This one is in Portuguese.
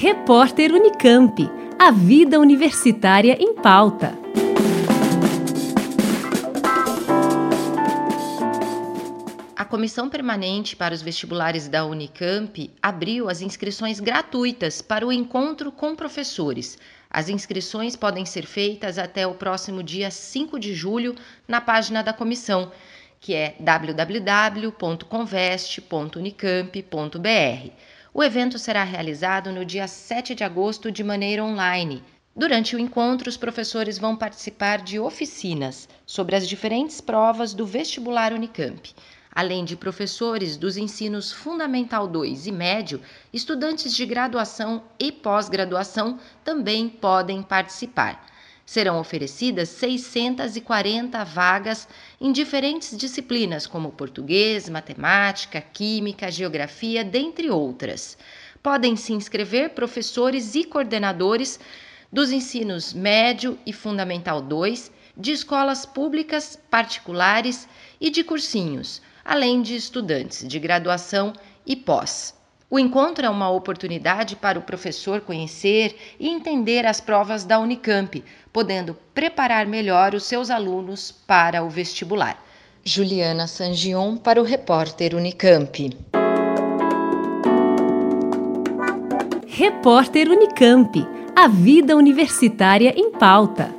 Repórter Unicamp. A vida universitária em pauta. A Comissão Permanente para os Vestibulares da Unicamp abriu as inscrições gratuitas para o encontro com professores. As inscrições podem ser feitas até o próximo dia 5 de julho na página da comissão, que é www.conveste.unicamp.br. O evento será realizado no dia 7 de agosto de maneira online. Durante o encontro, os professores vão participar de oficinas sobre as diferentes provas do vestibular Unicamp. Além de professores dos ensinos Fundamental 2 e Médio, estudantes de graduação e pós-graduação também podem participar serão oferecidas 640 vagas em diferentes disciplinas, como português, matemática, química, geografia, dentre outras. Podem se inscrever professores e coordenadores dos ensinos médio e fundamental 2, de escolas públicas, particulares e de cursinhos, além de estudantes de graduação e pós. O encontro é uma oportunidade para o professor conhecer e entender as provas da Unicamp, podendo preparar melhor os seus alunos para o vestibular. Juliana Sangion para o repórter Unicamp. Repórter Unicamp. A vida universitária em pauta.